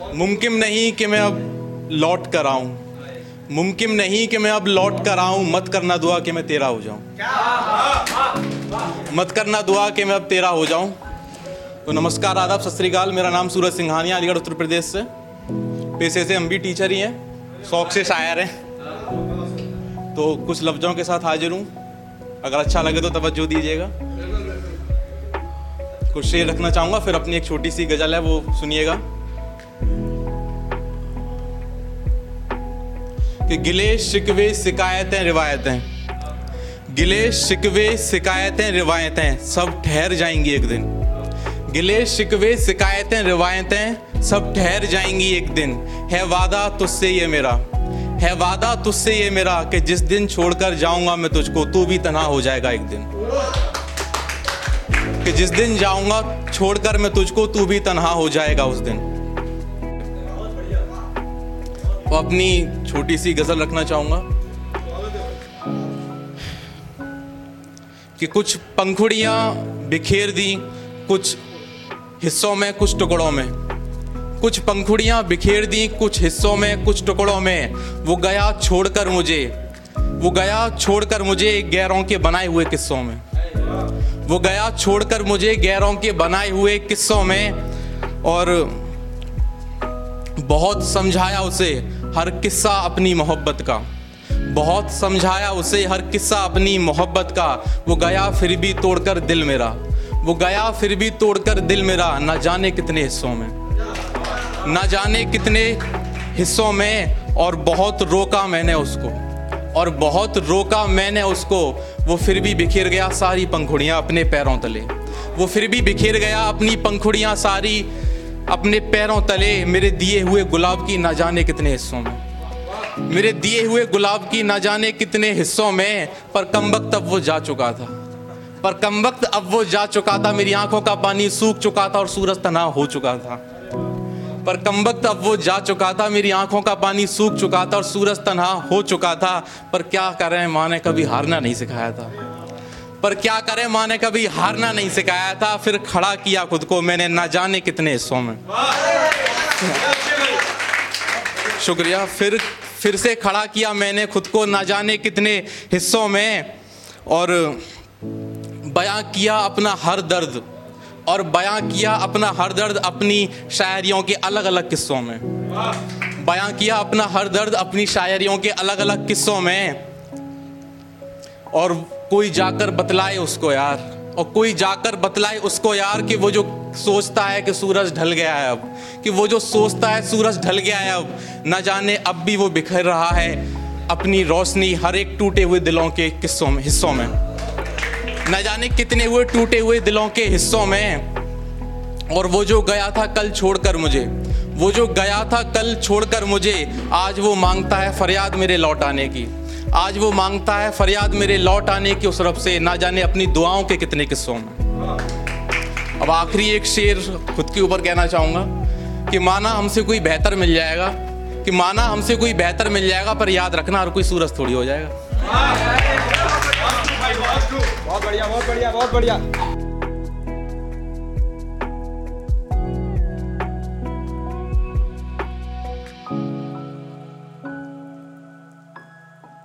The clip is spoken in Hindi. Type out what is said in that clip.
मुमकिन नहीं कि मैं अब लौट कर आऊँ। मुमकिन नहीं कि मैं अब लौट कर आऊँ। मत करना दुआ कि मैं तेरा हो जाऊँ। मत करना दुआ कि मैं अब तेरा हो जाऊँ। तो नमस्कार, आदाब, सत श्रीकाल मेरा नाम सूरज सिंघानिया, अलीगढ़, उत्तर प्रदेश से। पेशे से हम भी टीचर ही हैं। शौक से शायर हैं। तो कुछ लफ्ज़ों के साथ हाजिर हूँ। अगर अच्छा लगे तो तवज्जो दीजिएगा। कुछ शेर रखना चाहूँगा, फिर अपनी एक छोटी सी गज़ल है, वो सुनिएगा। कि गिले शिकवे शिकायतें, रिवायतें। गिले शिकवे शिकायतें, रिवायतें, सब ठहर जाएँगी एक दिन। गिले शिकवे शिकायतें, रिवायतें, सब ठहर जाएँगी एक दिन। है वादा तुझसे ये मेरा। है वादा तुझसे ये मेरा कि जिस दिन छोड़कर जाऊँगा मैं तुझको, तू भी तनहा हो जाएगा एक दिन। कि जिस दिन जाऊँगा, छोड़कर मैं तुझको, तू भी तनहा हो जाएगा उस दिन। अपनी छोटी सी गज़ल रखना चाहूँगा। कि कुछ पंखुड़ियाँ बिखेर दी, कुछ हिस्सों में, कुछ टुकड़ों में। कुछ पंखुड़ियाँ बिखेर दी, कुछ हिस्सों में, कुछ टुकड़ों में। वो गया छोड़कर मुझे, वो गया छोड़कर मुझे गैरों के बनाए हुए किस्सों में। वो गया छोड़कर मुझे गैरों के बनाए हुए किस्सों में और बहुत समझाया उसे। हर किस्सा अपनी मोहब्बत का। बहुत समझाया उसे हर किस्सा अपनी मोहब्बत का। वो गया फिर भी तोड़कर दिल मेरा। वो गया फिर भी तोड़कर दिल मेरा। ना जाने कितने हिस्सों में। ना जाने कितने हिस्सों में और बहुत रोका मैंने उसको। और बहुत रोका मैंने उसको। वो फिर भी बिखेर गया सारी पंखुड़ियाँ अपने पैरों तले। वो फिर भी बिखेर गया अपनी पंखुड़ियाँ सारी। अपने पैरों तले मेरे दिए हुए गुलाब की ना जाने कितने हिस्सों में। मेरे दिए हुए गुलाब की ना जाने कितने हिस्सों में, पर कम वक्त अब वो जा चुका था। पर कम वक्त अब वो जा चुका था, मेरी आँखों का पानी सूख चुका था और सूरज तना हो चुका था। पर कम वक्त अब वो जा चुका था, मेरी आँखों का पानी सूख चुका था और सूरज तनहा हो चुका था। पर क्या करें, माँ ने कभी हारना नहीं सिखाया था। पर क्या करें? माँ ने कभी हारना नहीं सिखाया था, फिर खड़ा किया खुद को, मैंने ना जाने कितने हिस्सों में। शुक्रिया, फिर फिर से खड़ा किया मैंने खुद को, ना जाने कितने हिस्सों में, और बयां किया अपना हर दर्द, और बयां किया अपना हर दर्द अपनी शायरियों के अलग अलग किस्सों में। बयां किया अपना हर दर्द अपनी शायरियों के अलग अलग किस्सों में और कोई जाकर बतलाए उसको यार। और कोई जाकर बतलाए उसको यार कि वो जो सोचता है कि सूरज ढल गया है अब, कि वो जो सोचता है सूरज ढल गया है अब, न जाने अब भी वो बिखर रहा है अपनी रोशनी हर एक टूटे हुए दिलों के किस्सों में, हिस्सों में। न जाने कितने हुए टूटे हुए दिलों के हिस्सों में। और वो जो गया था कल छोड़कर मुझे, वो जो गया था कल छोड़कर मुझे, आज वो माँगता है फरियाद मेरे लौट आने की। आज वो माँगता है फरियाद मेरे लौट आने की उस रब से ना जाने अपनी दुआओं के कितने किस्सों में अब आखिरी एक शेर खुद के ऊपर कहना चाहूँगा कि माना हमसे कोई बेहतर मिल जाएगा कि माना हमसे कोई बेहतर मिल जाएगा पर याद रखना हर कोई सूरज थोड़ी हो जाएगा बहुत बढ़िया बहुत बढ़िया बहुत बढ़िया